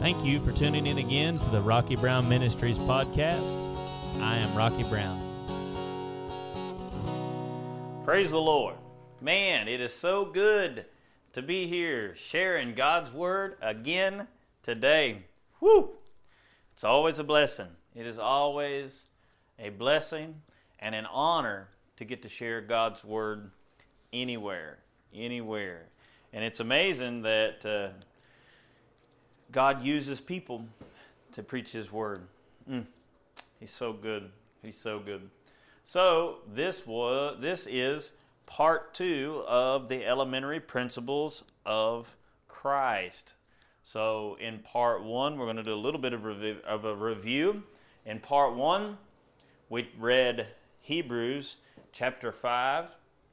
Thank you for tuning in again to the Rocky Brown Ministries podcast. I am Rocky Brown. Praise the Lord. Man, it is so good to be here sharing God's Word again today. Whew! It's always a blessing. It is always a blessing and an honor to get to share God's Word anywhere, anywhere. And it's amazing that uh, God uses people to preach His Word. Mm, he's so good. He's so good. So this was this is part two of the elementary principles of Christ. So in part one, we're going to do a little bit of, rev- of a review. In part one, we read Hebrews chapter five.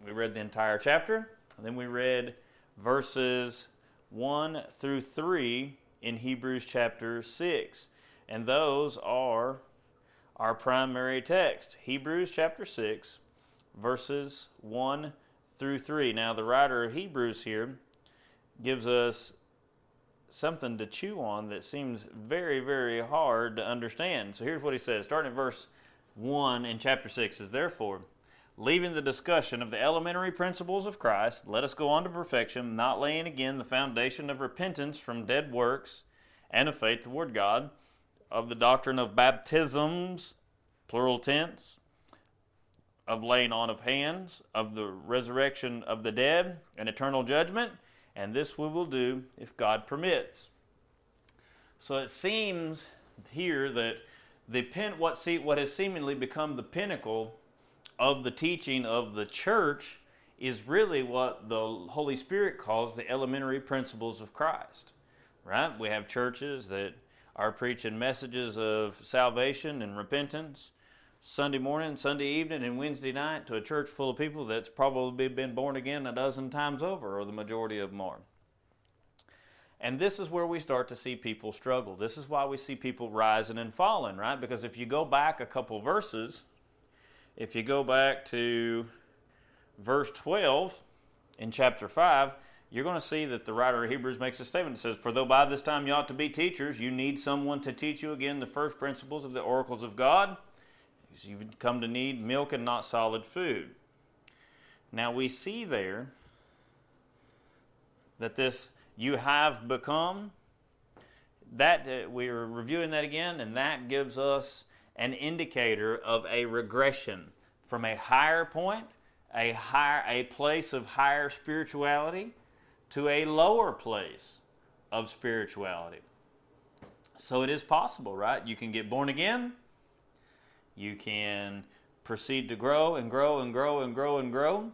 We read the entire chapter. Then we read verses one through three in Hebrews chapter 6. And those are our primary text Hebrews chapter 6, verses 1 through 3. Now, the writer of Hebrews here gives us something to chew on that seems very, very hard to understand. So here's what he says, starting at verse 1 in chapter 6 is therefore leaving the discussion of the elementary principles of Christ, let us go on to perfection, not laying again the foundation of repentance from dead works and of faith toward God, of the doctrine of baptisms, plural tense, of laying on of hands, of the resurrection of the dead, and eternal judgment, and this we will do if God permits. So it seems here that the pin, what, see, what has seemingly become the pinnacle of the teaching of the church is really what the Holy Spirit calls the elementary principles of Christ. Right? We have churches that are preaching messages of salvation and repentance Sunday morning, Sunday evening, and Wednesday night to a church full of people that's probably been born again a dozen times over, or the majority of more. And this is where we start to see people struggle. This is why we see people rising and falling, right? Because if you go back a couple verses, if you go back to verse 12 in chapter 5, you're going to see that the writer of Hebrews makes a statement. It says, For though by this time you ought to be teachers, you need someone to teach you again the first principles of the oracles of God. because You've come to need milk and not solid food. Now we see there that this you have become that uh, we're reviewing that again and that gives us an indicator of a regression from a higher point a higher a place of higher spirituality to a lower place of spirituality. So it is possible right? You can get born again. You can proceed to grow and grow and grow and grow and grow.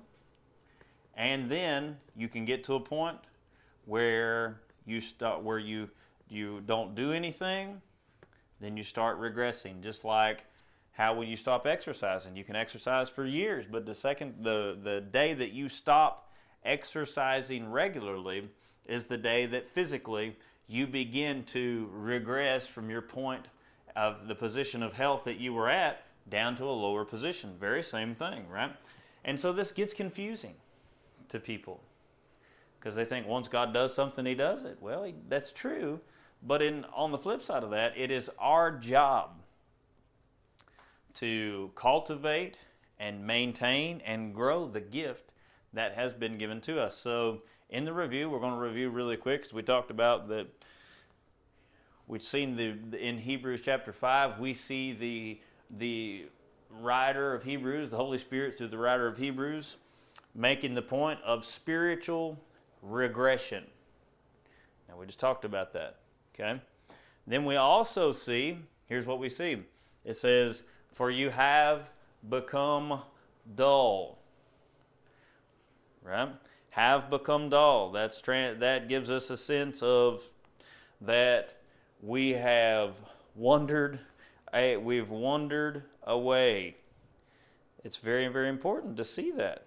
And then you can get to a point where you start where you you don't do anything then you start regressing just like how when you stop exercising? You can exercise for years but the second the the day that you stop exercising regularly is the day that physically you begin to regress from your point of the position of health that you were at down to a lower position. Very same thing right? And so this gets confusing to people because they think once God does something, He does it. Well, he, that's true, but in on the flip side of that, it is our job to cultivate and maintain and grow the gift that has been given to us. So, in the review, we're going to review really quick because we talked about that. We've seen the in Hebrews chapter five, we see the the writer of Hebrews, the Holy Spirit through the writer of Hebrews, making the point of spiritual regression. Now, we just talked about that. Okay? Then we also see, here's what we see it says, For you have become dull. Right? Have become dull. That's tra- that gives us a sense of that we have wandered, we've wandered away. It's very, very important to see that.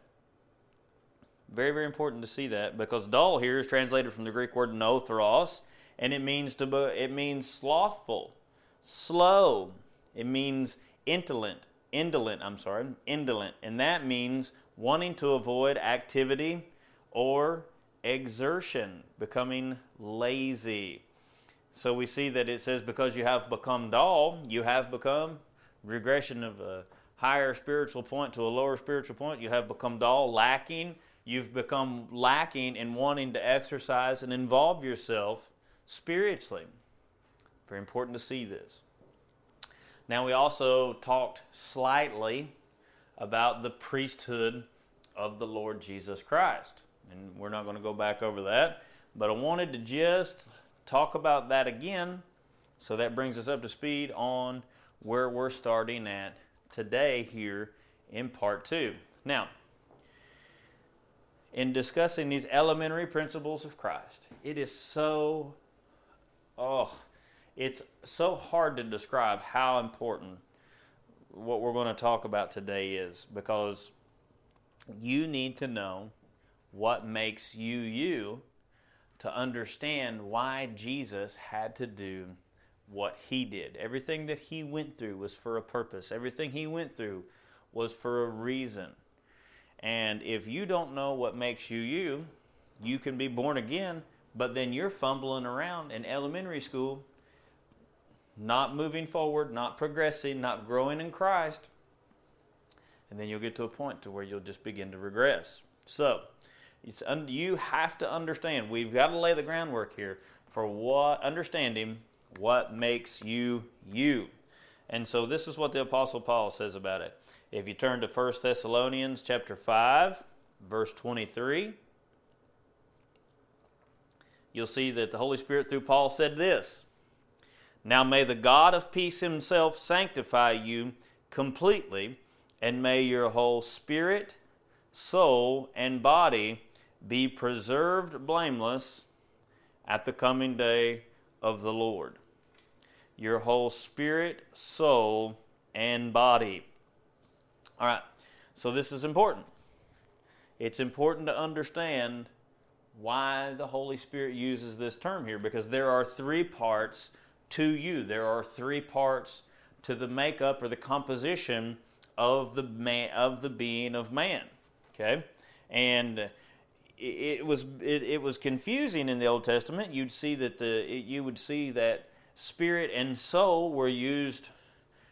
Very, very important to see that because dull here is translated from the Greek word nothros, and it means to it means slothful, slow. It means indolent, indolent. I'm sorry, indolent, and that means wanting to avoid activity or exertion, becoming lazy. So we see that it says, because you have become dull, you have become regression of a higher spiritual point to a lower spiritual point. You have become dull, lacking. You've become lacking in wanting to exercise and involve yourself spiritually. Very important to see this. Now, we also talked slightly about the priesthood of the Lord Jesus Christ. And we're not going to go back over that, but I wanted to just talk about that again. So that brings us up to speed on where we're starting at today here in part two. Now, in discussing these elementary principles of Christ, it is so, oh, it's so hard to describe how important what we're going to talk about today is because you need to know what makes you you to understand why Jesus had to do what he did. Everything that he went through was for a purpose, everything he went through was for a reason. And if you don't know what makes you you, you can be born again, but then you're fumbling around in elementary school, not moving forward, not progressing, not growing in Christ. And then you'll get to a point to where you'll just begin to regress. So, un- you have to understand. We've got to lay the groundwork here for what understanding what makes you you. And so this is what the apostle Paul says about it. If you turn to 1 Thessalonians chapter 5, verse 23, you'll see that the Holy Spirit through Paul said this. Now may the God of peace himself sanctify you completely, and may your whole spirit, soul, and body be preserved blameless at the coming day of the Lord. Your whole spirit, soul, and body. All right, so this is important. It's important to understand why the Holy Spirit uses this term here because there are three parts to you. There are three parts to the makeup or the composition of the man of the being of man. Okay? And it was it, it, was confusing in the Old Testament. You'd see that the it, you would see that spirit and soul were used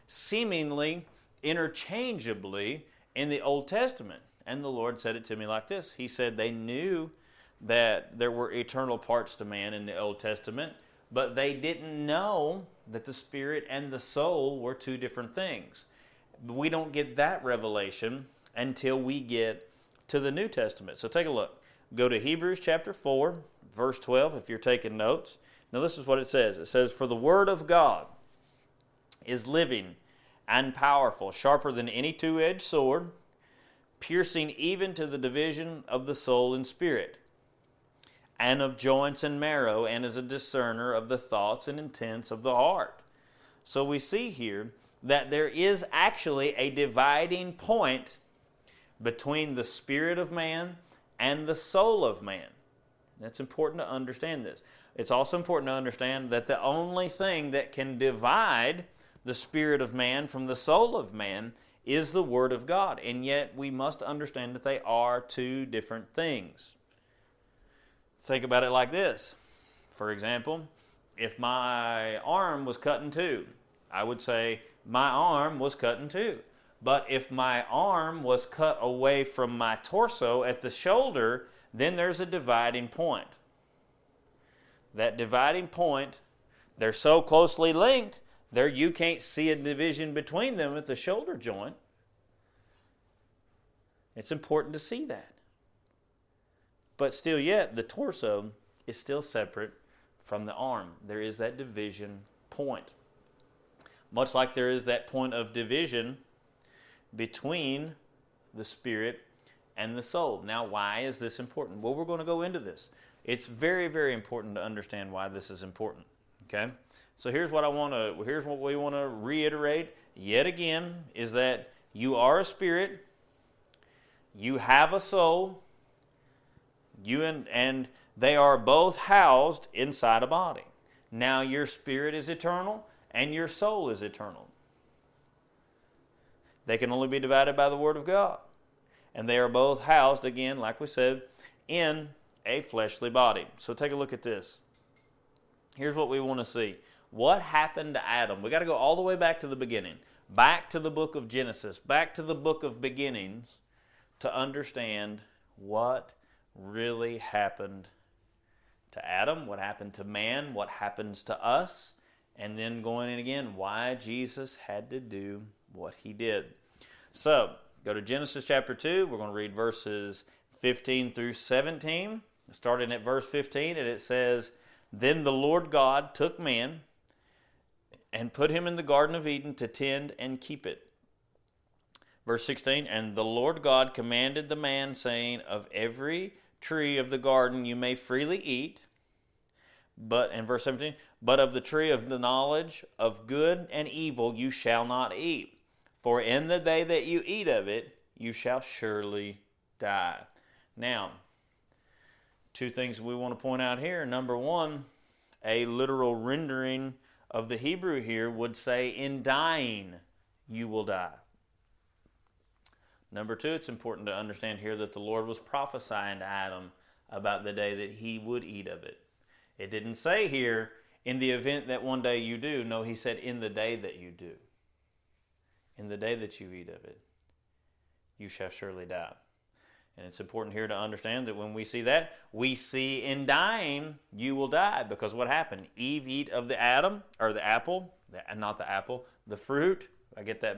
seemingly interchangeably in the Old Testament. And the Lord said it to me like this. He said they knew that there were eternal parts to man in the Old Testament, but they didn't know that the spirit and the soul were two different things. We don't get that revelation until we get to the New Testament. So take a look. Go to Hebrews chapter 4, verse 12, if you're taking notes. Now, this is what it says it says, For the Word of God is living and powerful, sharper than any two edged sword, piercing even to the division of the soul and spirit, and of joints and marrow, and is a discerner of the thoughts and intents of the heart. So we see here that there is actually a dividing point between the spirit of man and the soul of man. It's important to understand this. It's also important to understand that the only thing that can divide the spirit of man from the soul of man is the Word of God. And yet we must understand that they are two different things. Think about it like this. For example, if my arm was cut in two, I would say my arm was cut in two. But if my arm was cut away from my torso at the shoulder, then there's a dividing point. That dividing point, they're so closely linked, there you can't see a division between them at the shoulder joint. It's important to see that. But still, yet, the torso is still separate from the arm. There is that division point. Much like there is that point of division between the spirit and the soul. Now, why is this important? Well, we're going to go into this. It's very, very important to understand why this is important. Okay? So here's what I want to here's what we want to reiterate yet again is that you are a spirit, you have a soul, you and and they are both housed inside a body. Now your spirit is eternal and your soul is eternal. They can only be divided by the Word of God. And they are both housed, again, like we said, in a fleshly body. So take a look at this. here's what we want to see. What happened to Adam? We got to go all the way back to the beginning, back to the book of Genesis, back to the book of beginnings to understand what really happened to Adam, what happened to man, what happens to us, and then going in again, why Jesus had to do what he did. So, go to Genesis chapter 2. We're going to read verses 15 through 17. Starting at verse 15, and it says, Then the Lord God took man and put him in the Garden of Eden to tend and keep it. Verse 16, And the Lord God commanded the man, saying, Of every tree of the garden you may freely eat, but, in verse 17, but of the tree of the knowledge of good and evil you shall not eat. For in the day that you eat of it, you shall surely die. Now, two things we want to point out here. Number one, a literal rendering of the Hebrew here would say, In dying, you will die. Number two, it's important to understand here that the Lord was prophesying to Adam about the day that he would eat of it. It didn't say here, in the event that one day you do. No, he said, in the day that you do. In the day that you eat of it, you shall surely die. And it's important here to understand that when we see that, we see in dying, you will die. Because what happened? Eve eat of the Adam, or the apple, not the apple, the fruit. I get that.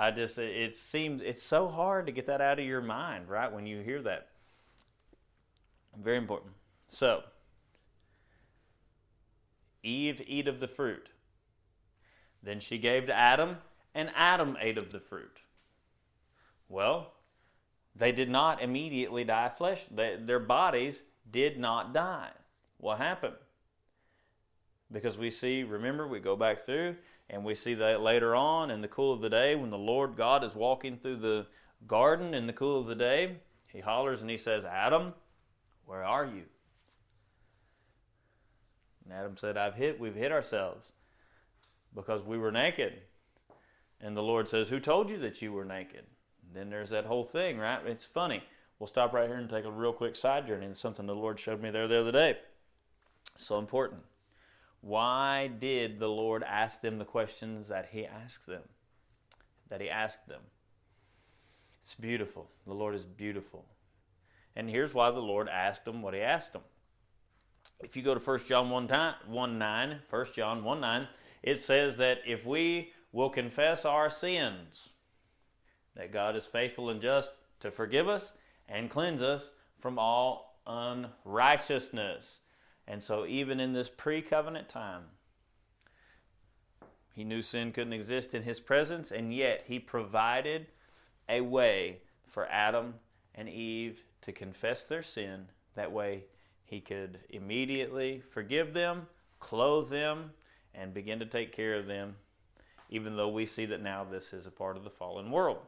I just, it seems, it's so hard to get that out of your mind, right? When you hear that. Very important. So, Eve eat of the fruit. Then she gave to Adam, and Adam ate of the fruit. Well, they did not immediately die flesh. They, their bodies did not die. What happened? Because we see, remember, we go back through and we see that later on in the cool of the day when the Lord God is walking through the garden in the cool of the day, he hollers and he says, Adam, where are you? And Adam said, I've hit, we've hit ourselves because we were naked. And the Lord says, Who told you that you were naked? then there's that whole thing, right? It's funny. We'll stop right here and take a real quick side journey. It's something the Lord showed me there the other day. So important. Why did the Lord ask them the questions that He asked them? That He asked them. It's beautiful. The Lord is beautiful. And here's why the Lord asked them what He asked them. If you go to 1 John 1, time, 1 9, 1 John 1 9, it says that if we will confess our sins, that God is faithful and just to forgive us and cleanse us from all unrighteousness. And so, even in this pre covenant time, he knew sin couldn't exist in his presence, and yet he provided a way for Adam and Eve to confess their sin. That way, he could immediately forgive them, clothe them, and begin to take care of them, even though we see that now this is a part of the fallen world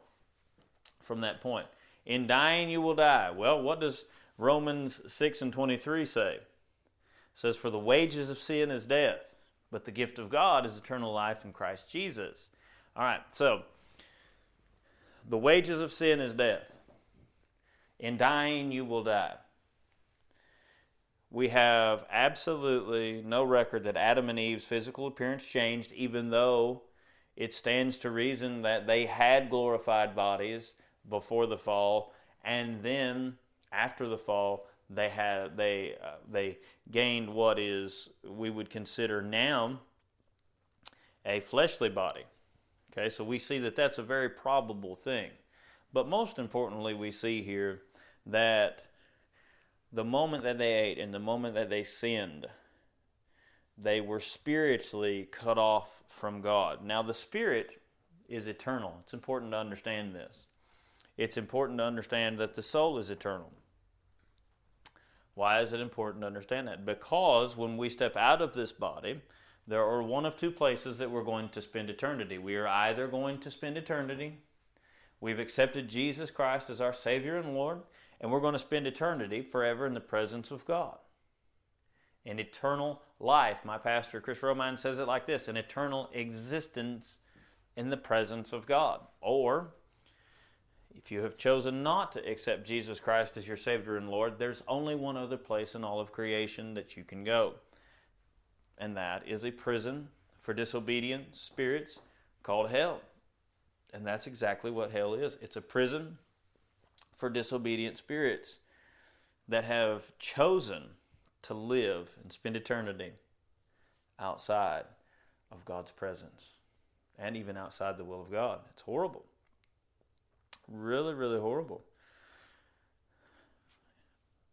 from that point. In dying, you will die. Well, what does Romans 6 and 23 say? Says, For the wages of sin is death, but the gift of God is eternal life in Christ Jesus. All right, so the wages of sin is death. In dying, you will die. We have absolutely no record that Adam and Eve's physical appearance changed, even though it stands to reason that they had glorified bodies before the fall, and then after the fall, they had they uh, they gained what is we would consider now a fleshly body. Okay, so we see that that's a very probable thing. But most importantly, we see here that the moment that they ate and the moment that they sinned, they were spiritually cut off from God. Now, the spirit is eternal. It's important to understand this it's important to understand that the soul is eternal. Why is it important to understand that? Because when we step out of this body, there are one of two places that we're going to spend eternity. We are either going to spend eternity, we've accepted Jesus Christ as our Savior and Lord, and we're going to spend eternity forever in the presence of God. An eternal life. My pastor, Chris Romine, says it like this an eternal existence in the presence of God. Or if you have chosen not to accept Jesus Christ as your Savior and Lord, there's only one other place in all of creation that you can go. and that is a prison for disobedient spirits called hell. And that's exactly what hell is it's a prison for disobedient spirits that have chosen to live and spend eternity outside of God's presence and even outside the will of God. It's horrible. Really, really horrible.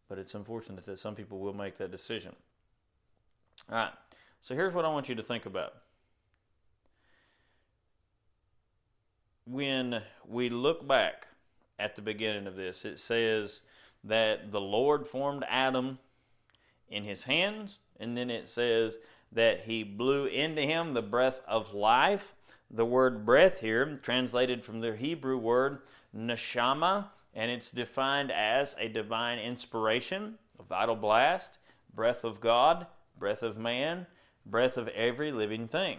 But it's unfortunate that some people will make that decision. All right, so here's what I want you to think about. When we look back at the beginning of this, it says that the Lord formed Adam in his hands, and then it says that he blew into him the breath of life. The word breath here, translated from the Hebrew word neshama, and it's defined as a divine inspiration, a vital blast, breath of God, breath of man, breath of every living thing.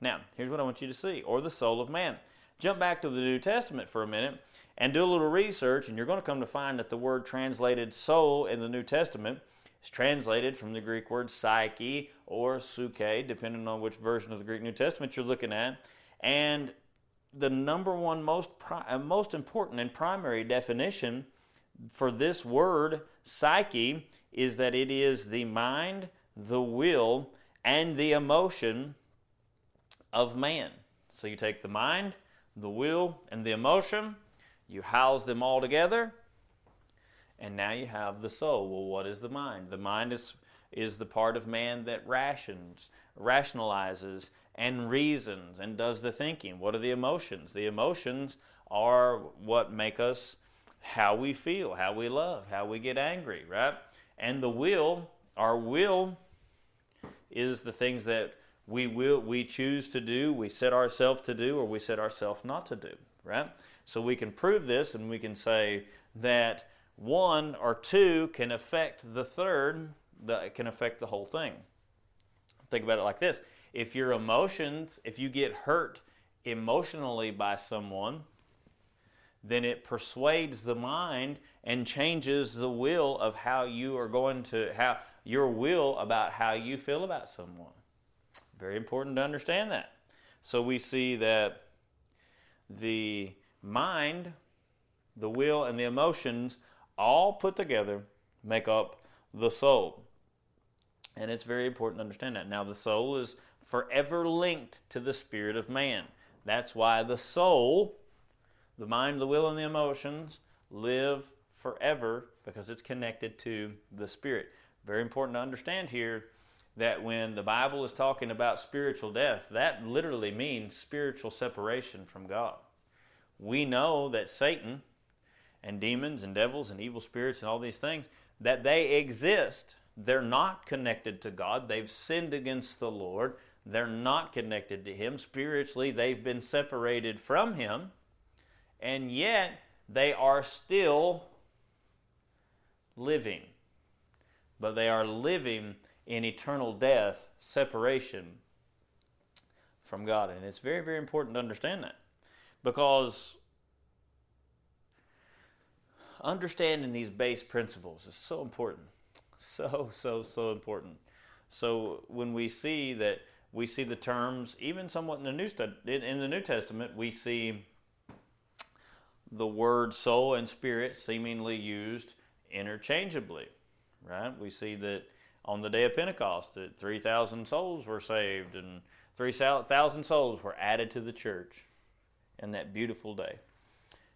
Now, here's what I want you to see, or the soul of man. Jump back to the New Testament for a minute and do a little research, and you're going to come to find that the word translated soul in the New Testament is translated from the Greek word psyche or psyche, depending on which version of the Greek New Testament you're looking at. And the number one most uh, most important and primary definition for this word psyche is that it is the mind, the will, and the emotion of man. So you take the mind, the will, and the emotion, you house them all together, and now you have the soul. Well, what is the mind? The mind is is the part of man that rations, rationalizes, and reasons and does the thinking. What are the emotions? The emotions are what make us how we feel, how we love, how we get angry, right? And the will, our will is the things that we will we choose to do, we set ourselves to do or we set ourselves not to do, right? So we can prove this and we can say that one or two can affect the third, that can affect the whole thing. Think about it like this if your emotions, if you get hurt emotionally by someone, then it persuades the mind and changes the will of how you are going to, how your will about how you feel about someone. Very important to understand that. So we see that the mind, the will, and the emotions all put together make up the soul. And it's very important to understand that. Now, the soul is forever linked to the spirit of man. That's why the soul, the mind, the will, and the emotions live forever because it's connected to the spirit. Very important to understand here that when the Bible is talking about spiritual death, that literally means spiritual separation from God. We know that Satan and demons and devils and evil spirits and all these things that they exist. They're not connected to God. They've sinned against the Lord. They're not connected to Him. Spiritually, they've been separated from Him, and yet they are still living. But they are living in eternal death, separation from God. And it's very, very important to understand that. Because understanding these base principles is so important. So, so, so important. So when we see that we see the terms, even somewhat in the New in the New Testament, we see the word soul and spirit seemingly used interchangeably. Right? We see that on the day of Pentecost, that three thousand souls were saved, and three thousand souls were added to the church in that beautiful day.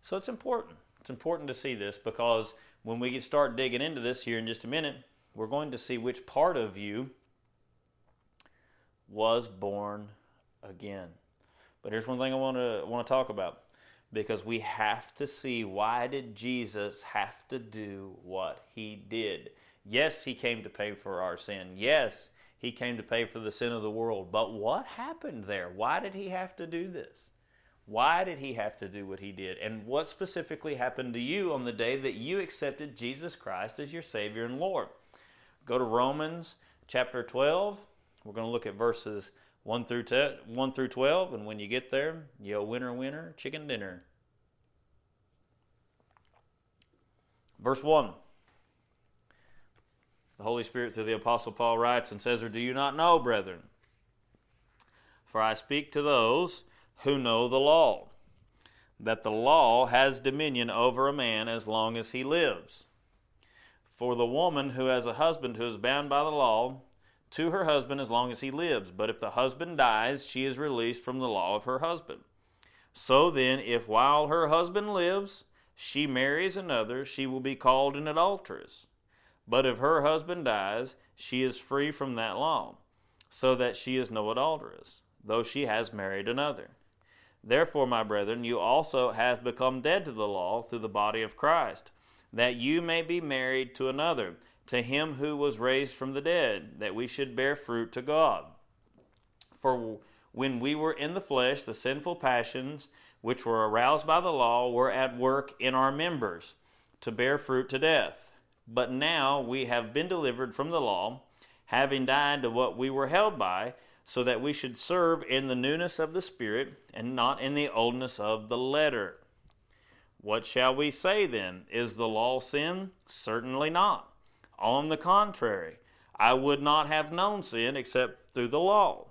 So it's important. It's important to see this because when we start digging into this here in just a minute, we're going to see which part of you was born again. But here's one thing I want to want to talk about because we have to see why did Jesus have to do what he did? Yes, he came to pay for our sin. Yes, he came to pay for the sin of the world. But what happened there? Why did he have to do this? Why did he have to do what he did? And what specifically happened to you on the day that you accepted Jesus Christ as your Savior and Lord? Go to Romans chapter 12 we're going to look at verses 1 through, 1 through 12, and when you get there, yo, winner, winner, chicken dinner. Verse 1 the Holy Spirit through the Apostle Paul writes and says, Or do you not know, brethren? For I speak to those who know the law, that the law has dominion over a man as long as he lives. For the woman who has a husband who is bound by the law, to her husband as long as he lives. But if the husband dies, she is released from the law of her husband. So then, if while her husband lives, she marries another, she will be called an adulteress. But if her husband dies, she is free from that law, so that she is no adulteress, though she has married another. Therefore, my brethren, you also have become dead to the law through the body of Christ, that you may be married to another, to him who was raised from the dead, that we should bear fruit to God. For when we were in the flesh, the sinful passions which were aroused by the law were at work in our members to bear fruit to death. But now we have been delivered from the law, having died to what we were held by, so that we should serve in the newness of the Spirit and not in the oldness of the letter. What shall we say then? Is the law sin? Certainly not. On the contrary, I would not have known sin except through the law.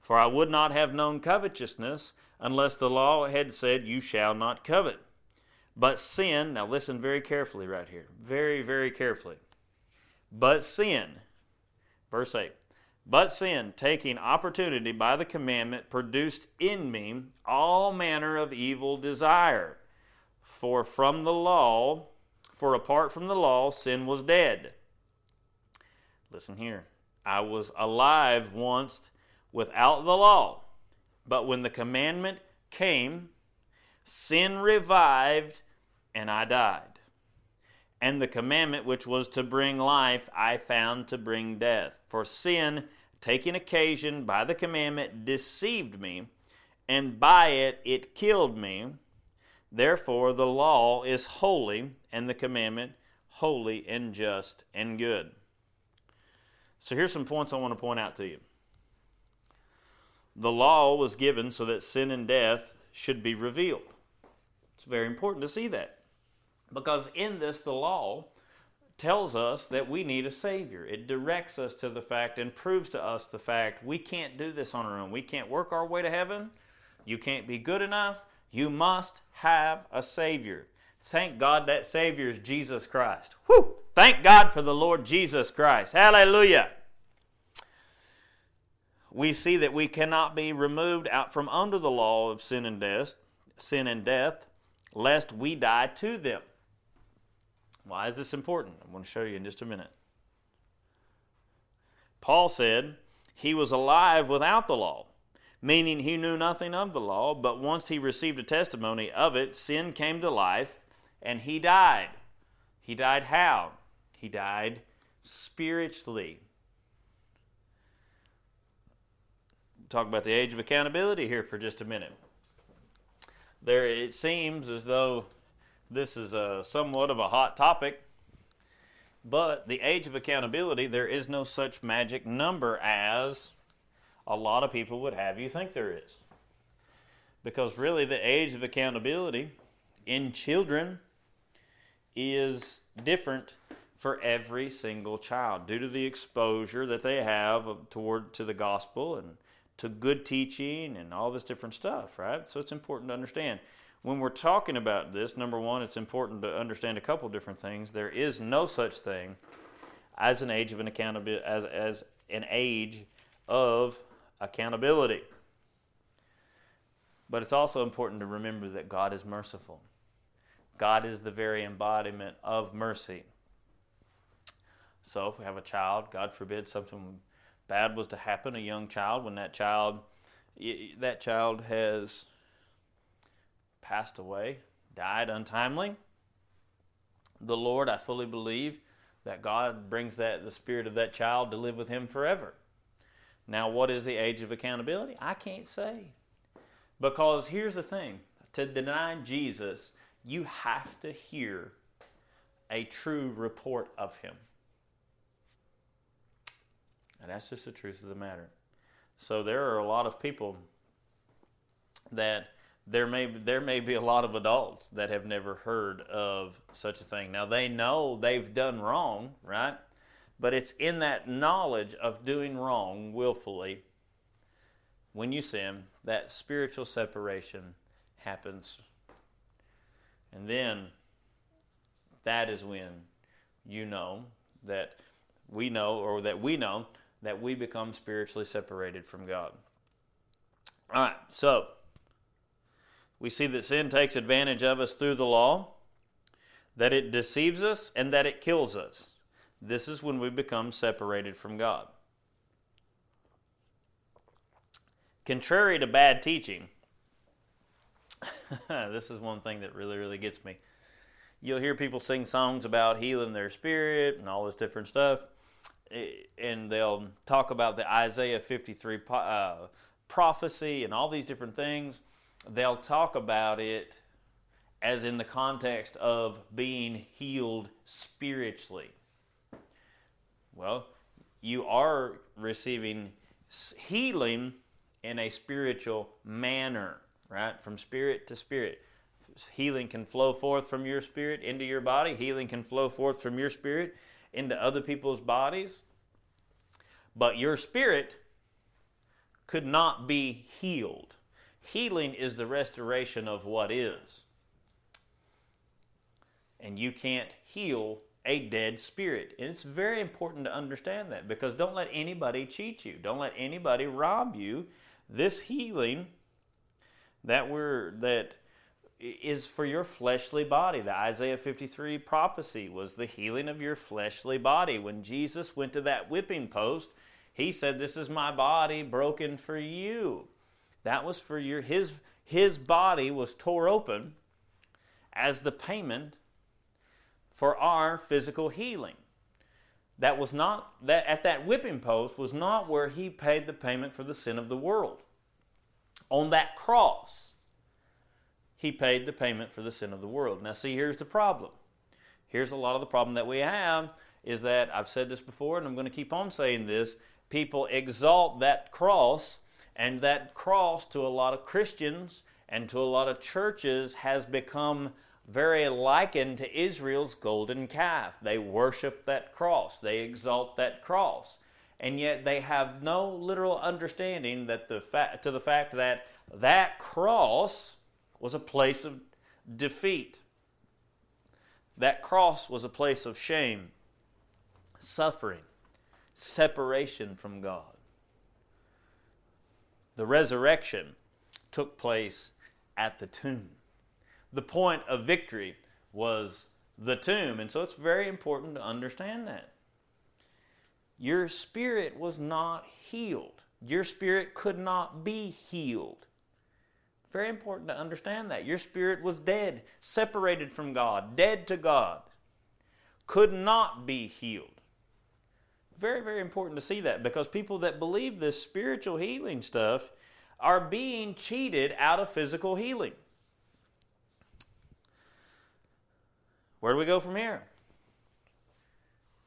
For I would not have known covetousness unless the law had said, You shall not covet. But sin, now listen very carefully right here, very, very carefully. But sin, verse 8, but sin, taking opportunity by the commandment, produced in me all manner of evil desire. For from the law, for apart from the law, sin was dead. Listen here. I was alive once without the law, but when the commandment came, sin revived and I died. And the commandment which was to bring life, I found to bring death. For sin, taking occasion by the commandment, deceived me, and by it it killed me. Therefore, the law is holy, and the commandment holy and just and good. So, here's some points I want to point out to you. The law was given so that sin and death should be revealed. It's very important to see that. Because in this, the law tells us that we need a Savior. It directs us to the fact and proves to us the fact we can't do this on our own. We can't work our way to heaven. You can't be good enough. You must have a Savior. Thank God that Savior is Jesus Christ. Whew! Thank God for the Lord Jesus Christ. Hallelujah. We see that we cannot be removed out from under the law of sin and death, sin and death, lest we die to them. Why is this important? I'm going to show you in just a minute. Paul said he was alive without the law, meaning he knew nothing of the law, but once he received a testimony of it, sin came to life and he died. He died how? He died spiritually. Talk about the age of accountability here for just a minute. There, it seems as though this is a somewhat of a hot topic, but the age of accountability, there is no such magic number as a lot of people would have you think there is. Because really, the age of accountability in children is different for every single child due to the exposure that they have toward to the gospel and to good teaching and all this different stuff, right? So it's important to understand when we're talking about this, number one, it's important to understand a couple different things. There is no such thing as an age of an accountability as, as an age of accountability. But it's also important to remember that God is merciful. God is the very embodiment of mercy. So if we have a child, God forbid something bad was to happen, a young child, when that child that child has passed away, died untimely. The Lord, I fully believe that God brings that the spirit of that child to live with him forever. Now, what is the age of accountability? I can't say. Because here's the thing to deny Jesus, you have to hear a true report of him. And that's just the truth of the matter. So there are a lot of people that there may there may be a lot of adults that have never heard of such a thing. Now they know they've done wrong, right? But it's in that knowledge of doing wrong willfully when you sin that spiritual separation happens. And then that is when you know that we know, or that we know, that we become spiritually separated from God. All right, so we see that sin takes advantage of us through the law, that it deceives us, and that it kills us. This is when we become separated from God. Contrary to bad teaching, this is one thing that really, really gets me. You'll hear people sing songs about healing their spirit and all this different stuff, eh, and they'll talk about the Isaiah 53 uh, prophecy and all these different things. They'll talk about it as in the context of being healed spiritually. Well, you are receiving healing in a spiritual manner, right? From spirit to spirit. Healing can flow forth from your spirit into your body, healing can flow forth from your spirit into other people's bodies. But your spirit could not be healed. Healing is the restoration of what is. And you can't heal a dead spirit. And it's very important to understand that because don't let anybody cheat you. Don't let anybody rob you. This healing that we're that is for your fleshly body. The Isaiah 53 prophecy was the healing of your fleshly body. When Jesus went to that whipping post, he said, "This is my body broken for you." That was for your his his body was tore open as the payment for our physical healing. That was not that at that whipping post was not where he paid the payment for the sin of the world. On that cross, he paid the payment for the sin of the world. Now see, here's the problem. Here's a lot of the problem that we have is that I've said this before and I'm going to keep on saying this. People exalt that cross, and that cross to a lot of Christians and to a lot of churches has become very likened to Israel's golden calf. They worship that cross, they exalt that cross. And yet they have no literal understanding that the fa- to the fact that that cross was a place of defeat. That cross was a place of shame, suffering, separation from God. The resurrection took place at the tomb the point of victory was the tomb. And so it's very important to understand that. Your spirit was not healed. Your spirit could not be healed. Very important to understand that. Your spirit was dead, separated from God, dead to God, could not be healed. Very, very important to see that because people that believe this spiritual healing stuff are being cheated out of physical healing. Where do we go from here?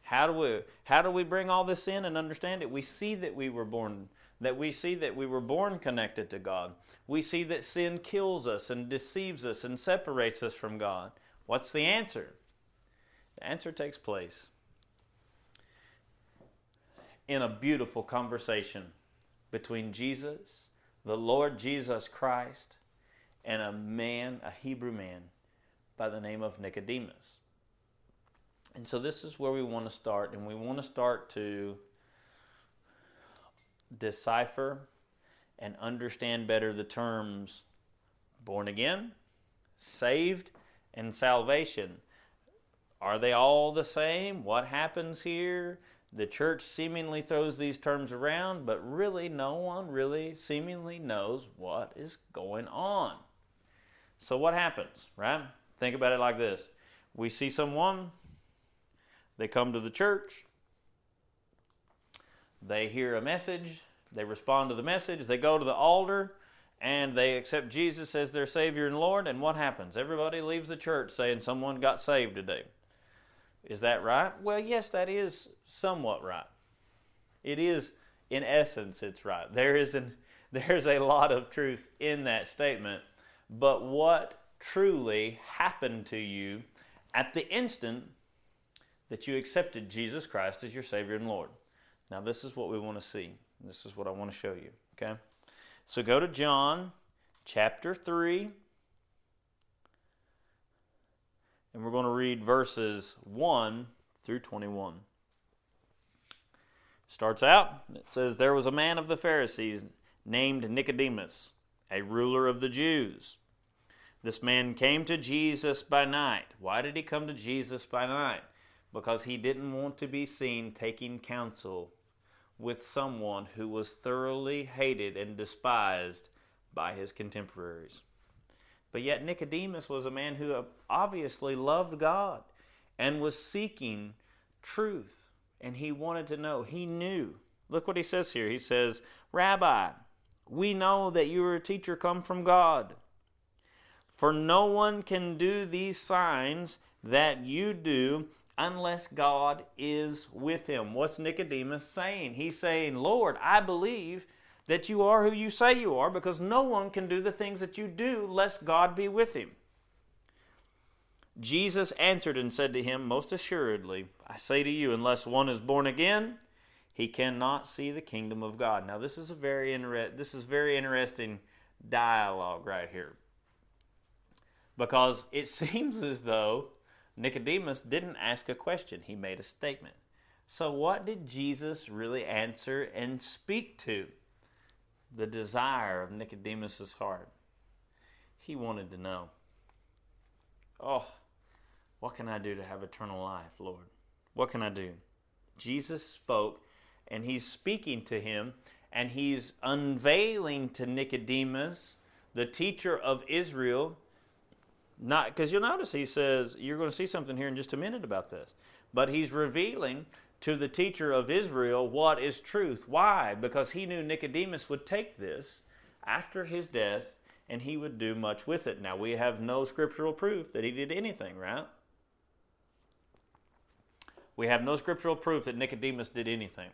How do we how do we bring all this in and understand it? We see that we were born that we see that we were born connected to God. We see that sin kills us and deceives us and separates us from God. What's the answer? The answer takes place in a beautiful conversation between Jesus, the Lord Jesus Christ, and a man, a Hebrew man by the name of Nicodemus. And so this is where we want to start, and we want to start to decipher and understand better the terms born again, saved, and salvation. Are they all the same? What happens here? The church seemingly throws these terms around, but really no one really seemingly knows what is going on. So, what happens, right? Think about it like this we see someone, they come to the church, they hear a message, they respond to the message, they go to the altar, and they accept Jesus as their Savior and Lord, and what happens? Everybody leaves the church saying someone got saved today. Is that right? Well, yes, that is somewhat right. It is, in essence, it's right. There is an, there's a lot of truth in that statement. But what truly happened to you at the instant that you accepted Jesus Christ as your Savior and Lord. Now, this is what we want to see. This is what I want to show you. Okay? So go to John chapter 3, and we're going to read verses 1 through 21. Starts out, it says, There was a man of the Pharisees named Nicodemus, a ruler of the Jews. This man came to Jesus by night. Why did he come to Jesus by night? Because he didn't want to be seen taking counsel with someone who was thoroughly hated and despised by his contemporaries. But yet, Nicodemus was a man who obviously loved God and was seeking truth, and he wanted to know. He knew. Look what he says here. He says, Rabbi, we know that you are a teacher come from God. For no one can do these signs that you do unless God is with him. What's Nicodemus saying? He's saying, Lord, I believe that you are who you say you are because no one can do the things that you do lest God be with him. Jesus answered and said to him, Most assuredly, I say to you, unless one is born again, he cannot see the kingdom of God. Now, this is a very inter- this is very interesting dialogue right here because it seems as though Nicodemus didn't ask a question, he made a statement. So, what did Jesus really answer and speak to? The desire of Nicodemus's heart. He wanted to know, Oh, what can I do to have eternal life, Lord? What can I do? Jesus spoke, and he's speaking to him, and he's unveiling to Nicodemus, the teacher of Israel, not because you'll notice he says you're going to see something here in just a minute about this. But he's revealing to the teacher of Israel what is truth. Why? Because he knew Nicodemus would take this after his death and he would do much with it. Now we have no scriptural proof that he did anything, right? We have no scriptural proof that Nicodemus did anything.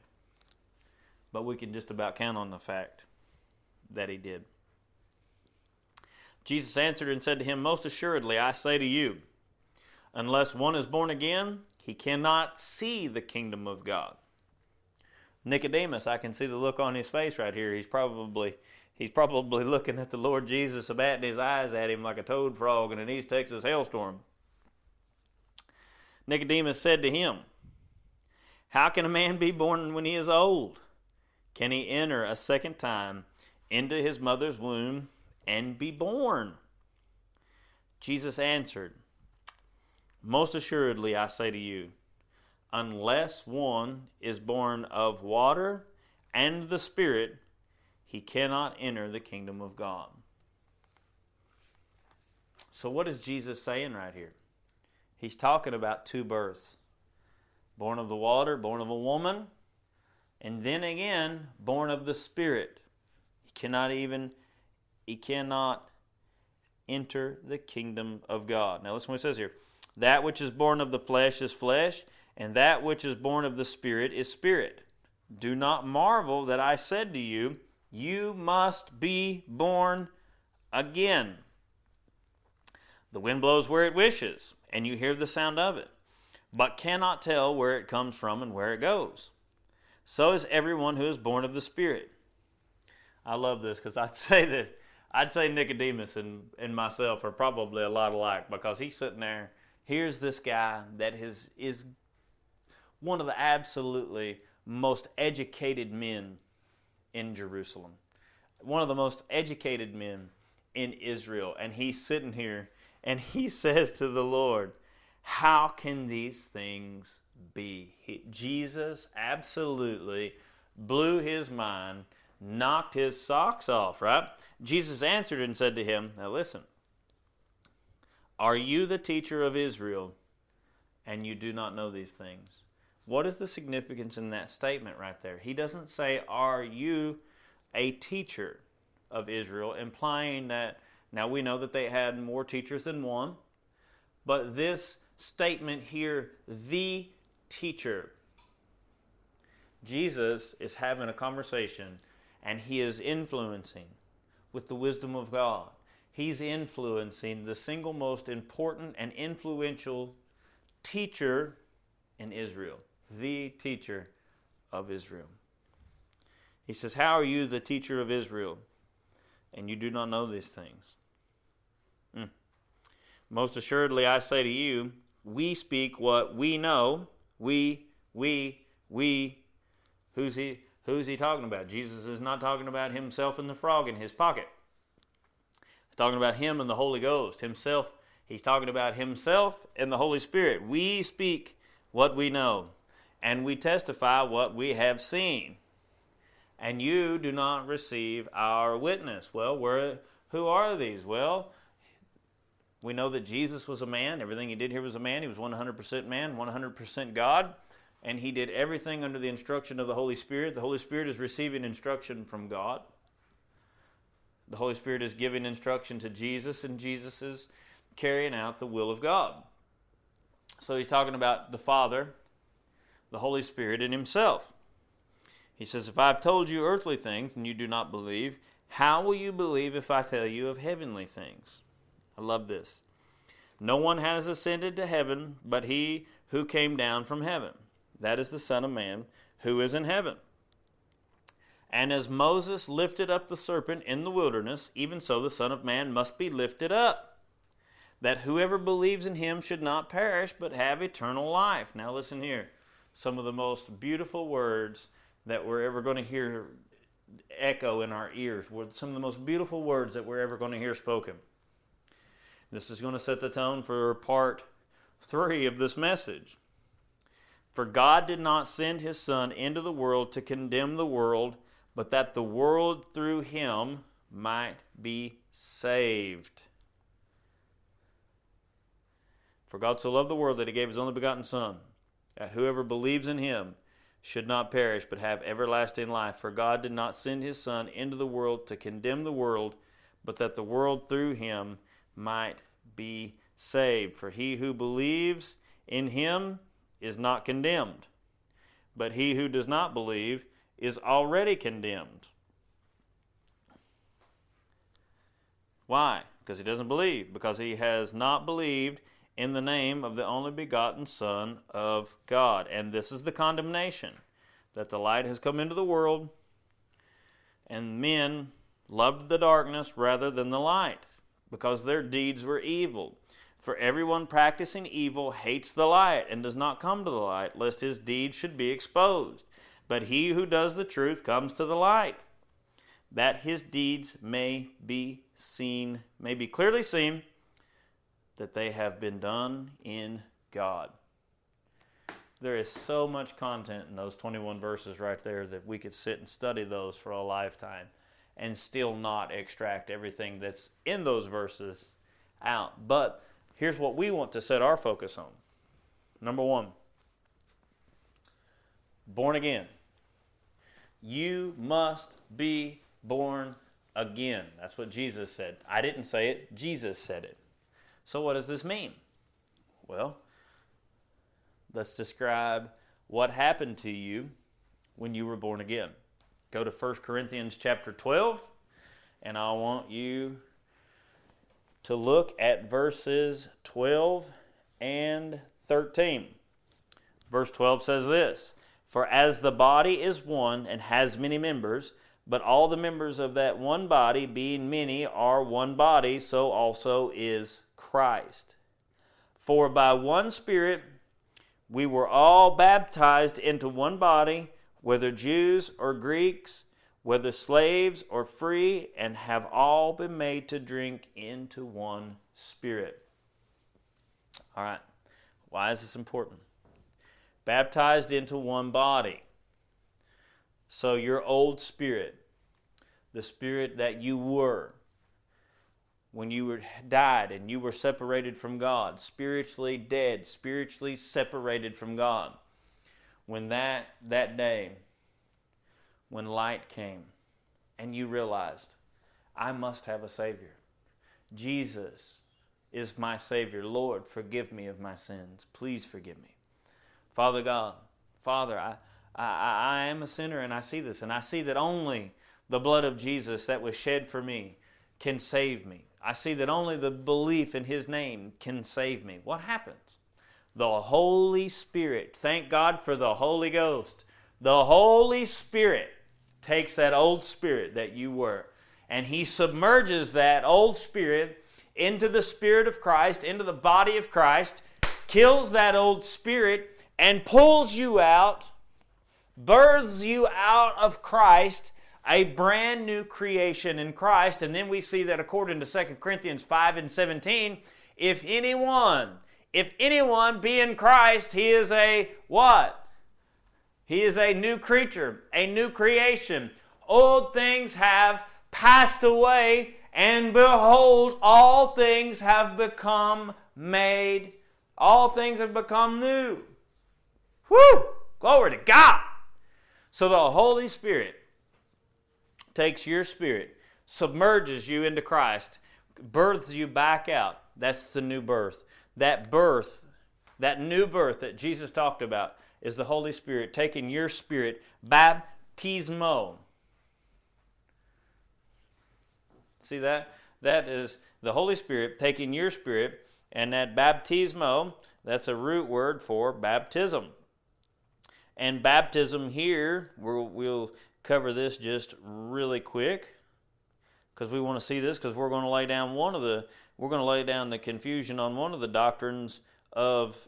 But we can just about count on the fact that he did. Jesus answered and said to him, Most assuredly, I say to you, unless one is born again, he cannot see the kingdom of God. Nicodemus, I can see the look on his face right here. He's probably he's probably looking at the Lord Jesus, batting his eyes at him like a toad frog in an East Texas hailstorm. Nicodemus said to him, How can a man be born when he is old? Can he enter a second time into his mother's womb and be born? Jesus answered, Most assuredly, I say to you, unless one is born of water and the Spirit, he cannot enter the kingdom of God. So, what is Jesus saying right here? He's talking about two births born of the water, born of a woman, and then again, born of the Spirit. He cannot even he cannot enter the kingdom of God. Now listen what it says here. That which is born of the flesh is flesh, and that which is born of the spirit is spirit. Do not marvel that I said to you, You must be born again. The wind blows where it wishes, and you hear the sound of it, but cannot tell where it comes from and where it goes. So is everyone who is born of the Spirit. I love this because I'd say that I'd say Nicodemus and, and myself are probably a lot alike because he's sitting there. Here's this guy that is, is one of the absolutely most educated men in Jerusalem, one of the most educated men in Israel. And he's sitting here and he says to the Lord, How can these things be? He, Jesus absolutely blew his mind knocked his socks off, right? Jesus answered and said to him, Now listen, are you the teacher of Israel and you do not know these things? What is the significance in that statement right there? He doesn't say, Are you a teacher of Israel, implying that now we know that they had more teachers than one, but this statement here, the teacher, Jesus is having a conversation and he is influencing with the wisdom of God. He's influencing the single most important and influential teacher in Israel, the teacher of Israel. He says, How are you the teacher of Israel, and you do not know these things? Mm. Most assuredly, I say to you, we speak what we know. We, we, we. Who's he? Who's he talking about? Jesus is not talking about himself and the frog in his pocket. He's talking about him and the Holy Ghost. Himself, he's talking about himself and the Holy Spirit. We speak what we know, and we testify what we have seen. And you do not receive our witness. Well, where, who are these? Well, we know that Jesus was a man. Everything he did here was a man. He was 100% man, 100% God and he did everything under the instruction of the Holy Spirit. The Holy Spirit is receiving instruction from God. The Holy Spirit is giving instruction to Jesus, and Jesus is carrying out the will of God. So he's talking about the Father, the Holy Spirit, and himself. He says, If I've told you earthly things and you do not believe, how will you believe if I tell you of heavenly things? I love this. No one has ascended to heaven but he who came down from heaven that is the Son of Man, who is in heaven. And as Moses lifted up the serpent in the wilderness, even so the Son of Man must be lifted up, that whoever believes in him should not perish, but have eternal life. Now, listen here. Some of the most beautiful words that we're ever going to hear echo in our ears, some of the most beautiful words that we're ever going to hear spoken. This is going to set the tone for part three of this message. For God did not send his Son into the world to condemn the world, but that the world through him might be saved. For God so loved the world that he gave his only begotten Son, that whoever believes in him should not perish, but have everlasting life. For God did not send his Son into the world to condemn the world, but that the world through him might be saved. For he who believes in him is not condemned, but he who does not believe is already condemned. Why? Because he doesn't believe, because he has not believed in the name of the only begotten Son of God. And this is the condemnation that the light has come into the world, and men loved the darkness rather than the light, because their deeds were evil. For everyone practicing evil hates the light and does not come to the light, lest his deeds should be exposed. But he who does the truth comes to the light, that his deeds may be seen, may be clearly seen, that they have been done in God. There is so much content in those 21 verses right there that we could sit and study those for a lifetime and still not extract everything that's in those verses out. But here's what we want to set our focus on. Number one, born again. You must be born again. That's what Jesus said. I didn't say it, Jesus said it. So, what does this mean? Well, let's describe what happened to you when you were born again. Go to 1 Corinthians chapter 12, and I want you to look at verses 12 and 13. Verse 12 says this For as the body is one and has many members, but all the members of that one body, being many, are one body, so also is Christ. For by one Spirit we were all baptized into one body, whether Jews or Greeks whether slaves or free, and have all been made to drink into one spirit. All right, why is this important? Baptized into one body. So, your old spirit, the spirit that you were when you were died and you were separated from God, spiritually dead, spiritually separated from God. When that that day when light came and you realized, I must have a Savior. Jesus is my Savior. Lord, forgive me of my sins. Please forgive me. Father God, Father, I, I, I am a sinner and I see this, and I see that only the blood of Jesus that was shed for me can save me. I see that only the belief in His name can save me. What happens? The Holy Spirit. Thank God for the Holy Ghost. The Holy Spirit takes that old spirit that you were and he submerges that old spirit into the spirit of Christ, into the body of Christ, kills that old spirit, and pulls you out, births you out of Christ, a brand new creation in Christ. And then we see that according to 2 Corinthians 5 and 17, if anyone, if anyone be in Christ, he is a what? He is a new creature, a new creation. Old things have passed away, and behold, all things have become made, all things have become new. Whew! Glory to God. So the Holy Spirit takes your spirit, submerges you into Christ, births you back out. That's the new birth. That birth, that new birth that Jesus talked about, is the Holy Spirit taking your spirit, baptismo. See that? That is the Holy Spirit taking your spirit, and that baptismo, that's a root word for baptism. And baptism here, we'll, we'll cover this just really quick because we want to see this because we're going to lay down one of the we're going to lay down the confusion on one of the doctrines of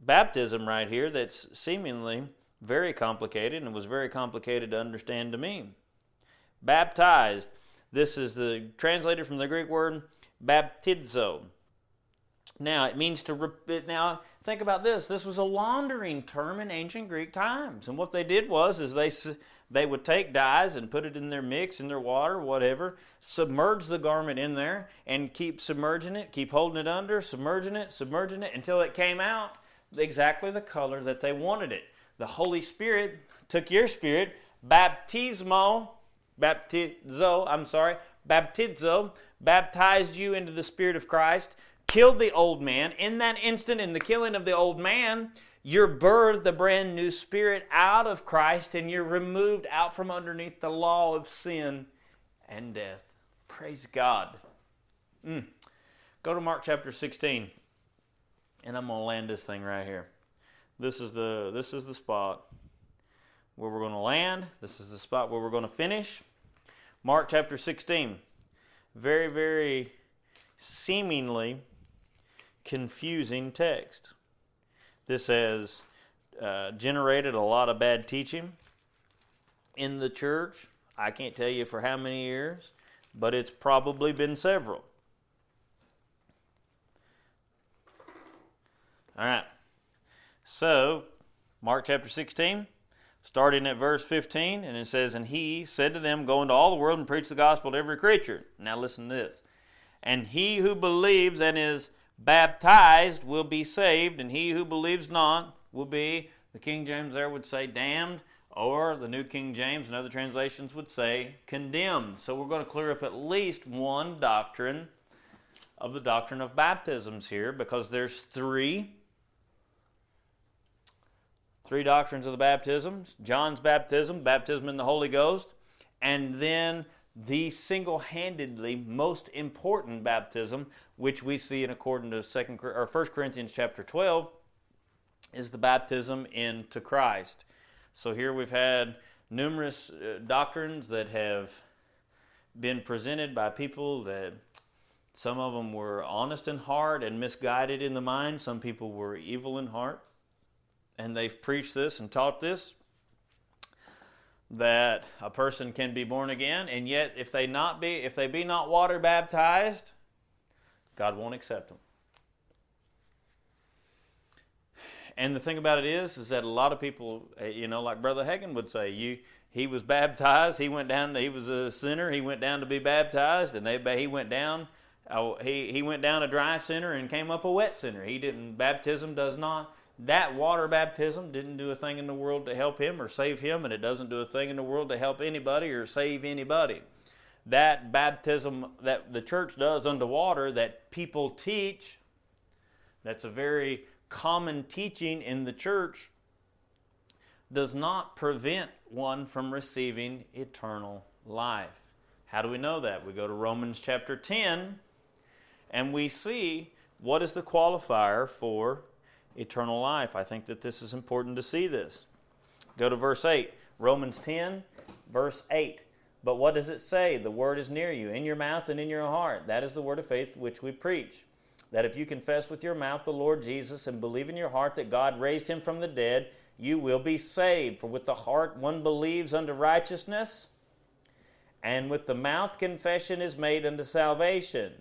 baptism right here that's seemingly very complicated and was very complicated to understand to me. Baptized. This is the translated from the Greek word baptizo. Now it means to now think about this. This was a laundering term in ancient Greek times, and what they did was is they they would take dyes and put it in their mix in their water, whatever, submerge the garment in there, and keep submerging it, keep holding it under, submerging it, submerging it until it came out exactly the color that they wanted it. The Holy Spirit took your spirit, baptismo, baptizo, I'm sorry, baptizo, baptized you into the Spirit of Christ, killed the old man. In that instant, in the killing of the old man, you're birthed the brand new spirit out of Christ and you're removed out from underneath the law of sin and death. Praise God. Mm. Go to Mark chapter 16. And I'm to land this thing right here. This is the this is the spot where we're to land. This is the spot where we're to finish. Mark chapter 16. Very, very seemingly confusing text. This has uh, generated a lot of bad teaching in the church. I can't tell you for how many years, but it's probably been several. All right. So, Mark chapter 16 starting at verse 15, and it says, And he said to them, Go into all the world and preach the gospel to every creature. Now listen to this. And he who believes and is baptized will be saved, and he who believes not will be, the King James there would say, damned, or the New King James and other translations would say, condemned. So we're going to clear up at least one doctrine of the doctrine of baptisms here because there's three three doctrines of the baptisms John's baptism, baptism in the Holy Ghost, and then the single handedly most important baptism, which we see in according to second or 1 Corinthians chapter 12, is the baptism into Christ. So here we've had numerous uh, doctrines that have been presented by people that some of them were honest in heart and misguided in the mind, some people were evil in heart and they've preached this and taught this that a person can be born again and yet if they not be if they be not water baptized god won't accept them and the thing about it is is that a lot of people eh, you know like brother Hagin would say you he was baptized he went down he was a sinner he went down to be baptized and they he went down oh, he, he went down a dry sinner and came up a wet sinner. He didn't baptism does not that water baptism didn't do a thing in the world to help him or save him, and it doesn't do a thing in the world to help anybody or save anybody. That baptism that the church does under water that people teach, that's a very common teaching in the church, does not prevent one from receiving eternal life. How do we know that? We go to Romans chapter 10 and we see what is the qualifier for eternal life? I think that this is important to see this. Go to verse 8, Romans 10, verse 8. But what does it say? The word is near you, in your mouth and in your heart. That is the word of faith which we preach. That if you confess with your mouth the Lord Jesus and believe in your heart that God raised him from the dead, you will be saved. For with the heart one believes unto righteousness, and with the mouth confession is made unto salvation.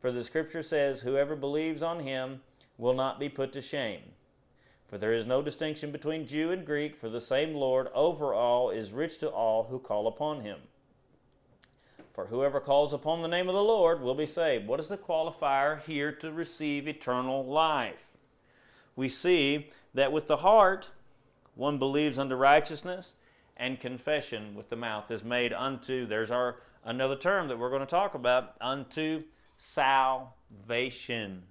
For the scripture says, Whoever believes on him will not be put to shame. For there is no distinction between Jew and Greek, for the same Lord over all is rich to all who call upon him. For whoever calls upon the name of the Lord will be saved. What is the qualifier here to receive eternal life? We see that with the heart one believes unto righteousness, and confession with the mouth is made unto, there's our another term that we're going to talk about, unto salvation.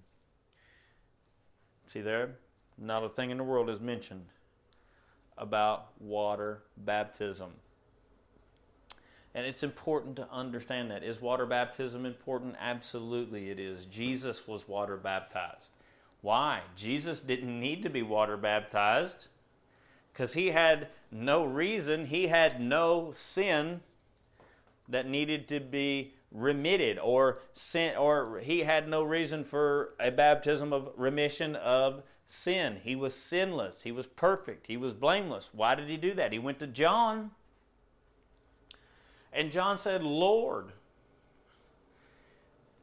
See there? Not a thing in the world is mentioned about water baptism. And it's important to understand that. Is water baptism important? Absolutely it is. Jesus was water baptized. Why? Jesus didn't need to be water baptized because he had no reason, he had no sin that needed to be remitted or sent or he had no reason for a baptism of remission of sin. He was sinless, he was perfect, he was blameless. Why did he do that? He went to John and John said, "Lord,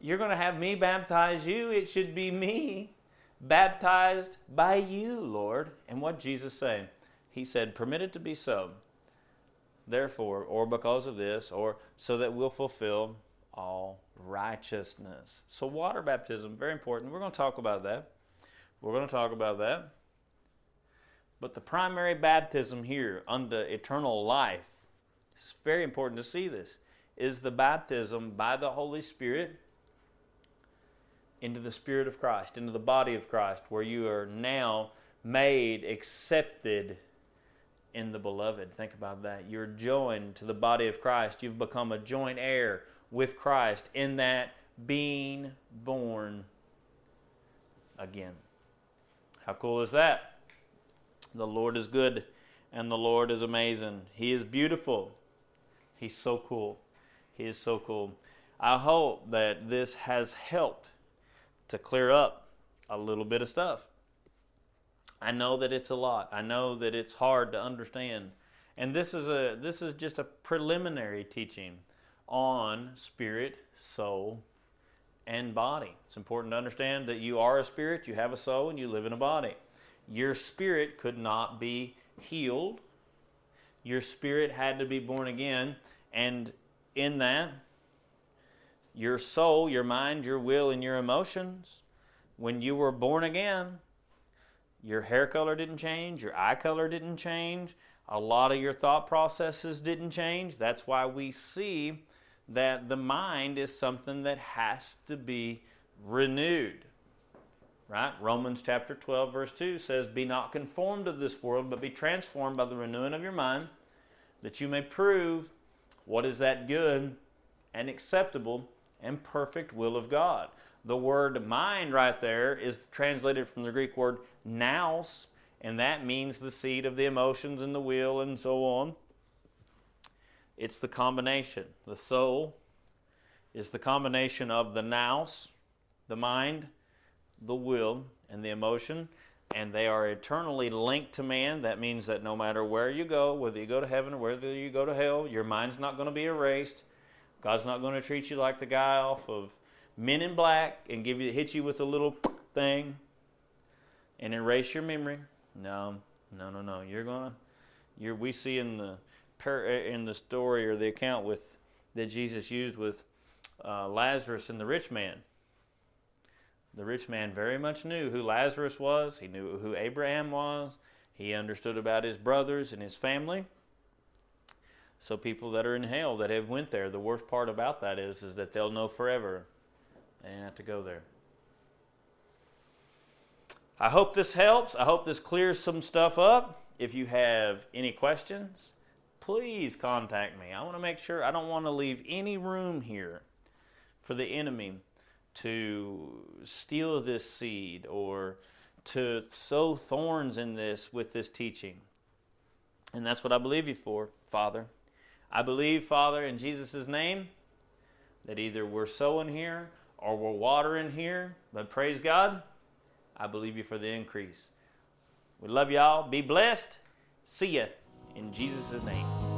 you're going to have me baptize you. It should be me baptized by you, Lord." And what Jesus say? He said, "Permit it to be so." Therefore, or because of this, or so that we'll fulfill all righteousness. So, water baptism, very important. We're going to talk about that. We're going to talk about that. But the primary baptism here unto eternal life, it's very important to see this, is the baptism by the Holy Spirit into the Spirit of Christ, into the body of Christ, where you are now made accepted in the beloved. Think about that. You're joined to the body of Christ. You've become a joint heir with Christ in that being born again. How cool is that? The Lord is good and the Lord is amazing. He is beautiful. He's so cool. He is so cool. I hope that this has helped to clear up a little bit of stuff. I know that it's a lot. I know that it's hard to understand. And this is a this is just a preliminary teaching on spirit, soul, and body. It's important to understand that you are a spirit, you have a soul, and you live in a body. Your spirit could not be healed. Your spirit had to be born again, and in that, your soul, your mind, your will, and your emotions, when you were born again, your hair color didn't change, your eye color didn't change, a lot of your thought processes didn't change. That's why we see that the mind is something that has to be renewed. Right? Romans chapter 12, verse 2 says, Be not conformed to this world, but be transformed by the renewing of your mind, that you may prove what is that good and acceptable and perfect will of God. The word mind right there is translated from the Greek word nous, and that means the seat of the emotions and the will and so on. It's the combination. The soul is the combination of the nous, the mind, the will, and the emotion, and they are eternally linked to man. That means that no matter where you go, whether you go to heaven or whether you go to hell, your mind's not going to be erased. God's not going to treat you like the guy off of Men in Black and give you hit you with a little thing and erase your memory. No, no, no, no. You're gonna. You're. We see in the in the story or the account with that Jesus used with uh, Lazarus and the rich man. The rich man very much knew who Lazarus was. He knew who Abraham was. He understood about his brothers and his family. So people that are in hell that have went there, the worst part about that is is that they'll know forever. They didn't have to go there. I hope this helps. I hope this clears some stuff up. If you have any questions, please contact me. I want to make sure I don't want to leave any room here for the enemy to steal this seed or to sow thorns in this with this teaching. And that's what I believe you for, Father. I believe, Father, in Jesus' name, that either we're sowing here or we're watering here, but praise God, I believe you for the increase. We love y'all. Be blessed. See ya in Jesus' name.